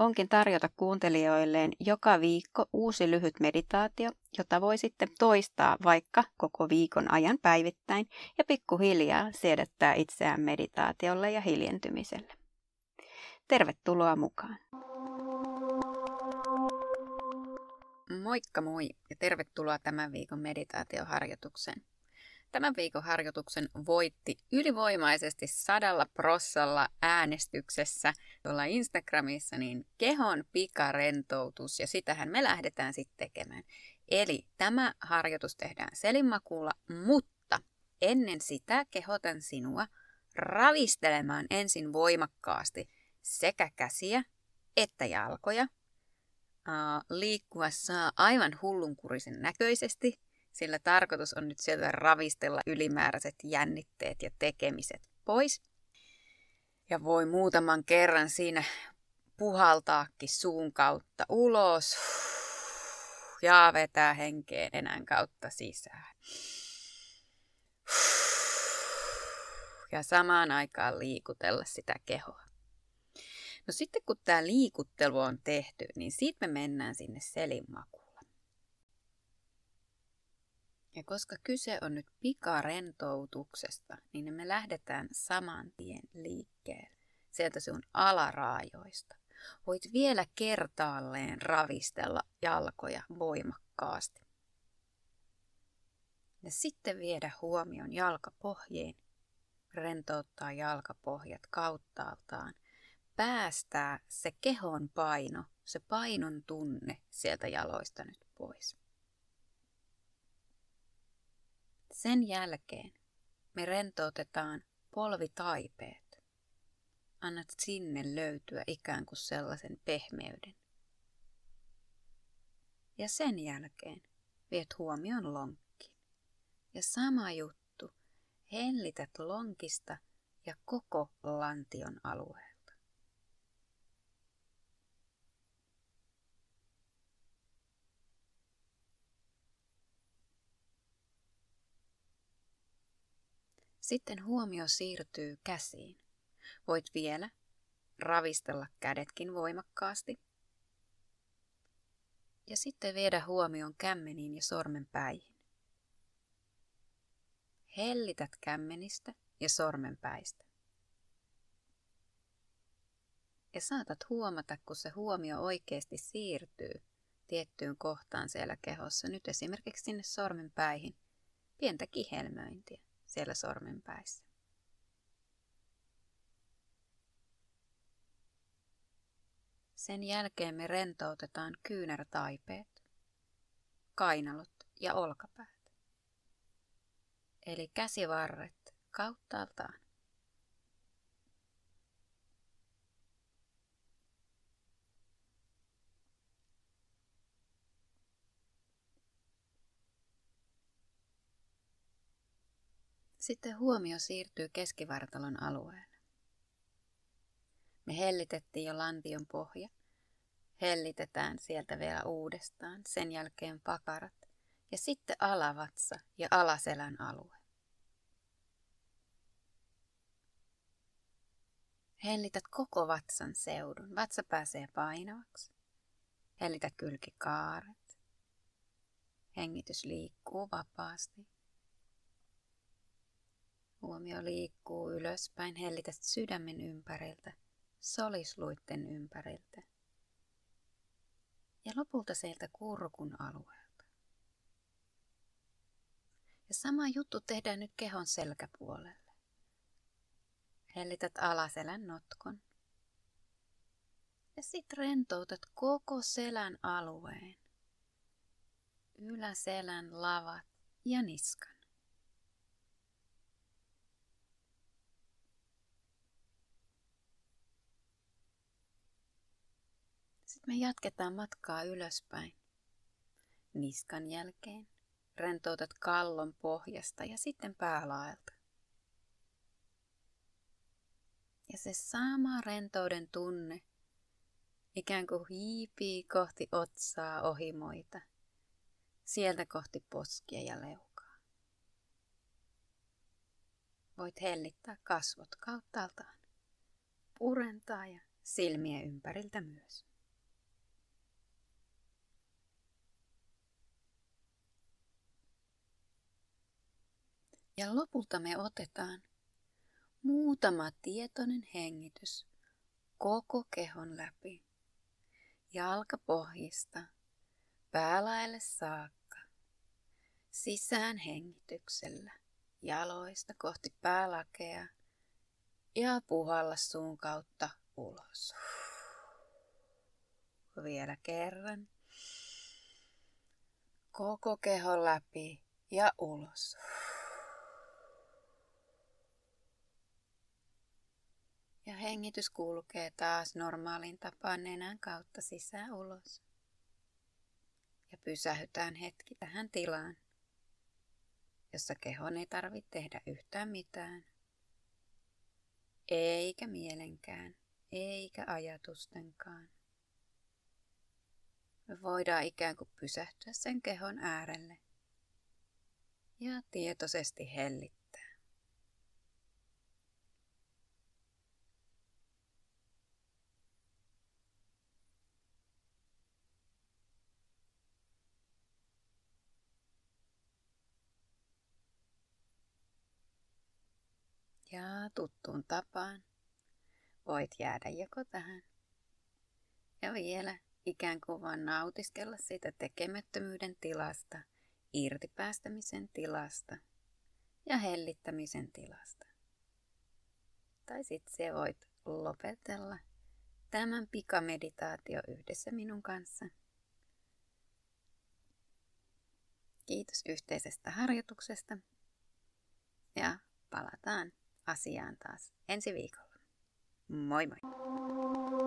onkin tarjota kuuntelijoilleen joka viikko uusi lyhyt meditaatio, jota voi sitten toistaa vaikka koko viikon ajan päivittäin ja pikkuhiljaa siedättää itseään meditaatiolle ja hiljentymiselle. Tervetuloa mukaan! Moikka moi ja tervetuloa tämän viikon meditaatioharjoitukseen. Tämän viikon harjoituksen voitti ylivoimaisesti sadalla prossalla äänestyksessä tuolla Instagramissa niin kehon pikarentoutus ja sitähän me lähdetään sitten tekemään. Eli tämä harjoitus tehdään selinmakuulla, mutta ennen sitä kehotan sinua ravistelemaan ensin voimakkaasti sekä käsiä että jalkoja. Liikkua saa aivan hullunkurisen näköisesti – sillä tarkoitus on nyt sieltä ravistella ylimääräiset jännitteet ja tekemiset pois. Ja voi muutaman kerran siinä puhaltaakin suun kautta ulos ja vetää henkeen enän kautta sisään. Ja samaan aikaan liikutella sitä kehoa. No sitten kun tämä liikuttelu on tehty, niin sitten me mennään sinne selinmakuun. Ja koska kyse on nyt pikarentoutuksesta, niin me lähdetään saman tien liikkeelle. Sieltä sun alaraajoista. Voit vielä kertaalleen ravistella jalkoja voimakkaasti. Ja sitten viedä huomion jalkapohjiin. Rentouttaa jalkapohjat kauttaaltaan. Päästää se kehon paino, se painon tunne sieltä jaloista nyt pois. Sen jälkeen me rentoutetaan polvitaipeet. Annat sinne löytyä ikään kuin sellaisen pehmeyden. Ja sen jälkeen viet huomion lonkkiin. Ja sama juttu, hellität lonkista ja koko lantion alueen. Sitten huomio siirtyy käsiin. Voit vielä ravistella kädetkin voimakkaasti. Ja sitten viedä huomion kämmeniin ja sormenpäihin. Hellität kämmenistä ja sormenpäistä. Ja saatat huomata, kun se huomio oikeasti siirtyy tiettyyn kohtaan siellä kehossa, nyt esimerkiksi sinne sormenpäihin, pientä kihelmöintiä siellä sormenpäissä. Sen jälkeen me rentoutetaan kyynärtaipeet, kainalot ja olkapäät. Eli käsivarret kauttaaltaan. Sitten huomio siirtyy keskivartalon alueelle. Me hellitettiin jo lantion pohja. Hellitetään sieltä vielä uudestaan, sen jälkeen pakarat ja sitten alavatsa ja alaselän alue. Hellität koko vatsan seudun. Vatsa pääsee painavaksi. Hellitä kylkikaaret. Hengitys liikkuu vapaasti. Huomio liikkuu ylöspäin, hellitä sydämen ympäriltä, solisluitten ympäriltä ja lopulta sieltä kurkun alueelta. Ja sama juttu tehdään nyt kehon selkäpuolelle. Hellität alaselän notkon. Ja sitten rentoutat koko selän alueen. Yläselän lavat ja niskan. Sitten me jatketaan matkaa ylöspäin. Niskan jälkeen rentoutat kallon pohjasta ja sitten päälaelta. Ja se sama rentouden tunne ikään kuin hiipii kohti otsaa ohimoita, sieltä kohti poskia ja leukaa. Voit hellittää kasvot kauttaaltaan, purentaa ja silmiä ympäriltä myös. Ja lopulta me otetaan muutama tietoinen hengitys koko kehon läpi. Jalkapohjista päälaelle saakka. Sisään hengityksellä. Jaloista kohti päälakea ja puhalla suun kautta ulos. Vielä kerran. Koko kehon läpi ja ulos. Ja hengitys kulkee taas normaalin tapaan nenän kautta sisään ulos. Ja pysähytään hetki tähän tilaan, jossa kehon ei tarvitse tehdä yhtään mitään. Eikä mielenkään, eikä ajatustenkaan. Me voidaan ikään kuin pysähtyä sen kehon äärelle ja tietoisesti hellittää Ja tuttuun tapaan voit jäädä joko tähän ja vielä ikään kuin vaan nautiskella siitä tekemättömyyden tilasta, irtipäästämisen tilasta ja hellittämisen tilasta. Tai sitten se voit lopetella tämän pikameditaatio yhdessä minun kanssa. Kiitos yhteisestä harjoituksesta ja palataan asiaan taas ensi viikolla. Moi moi!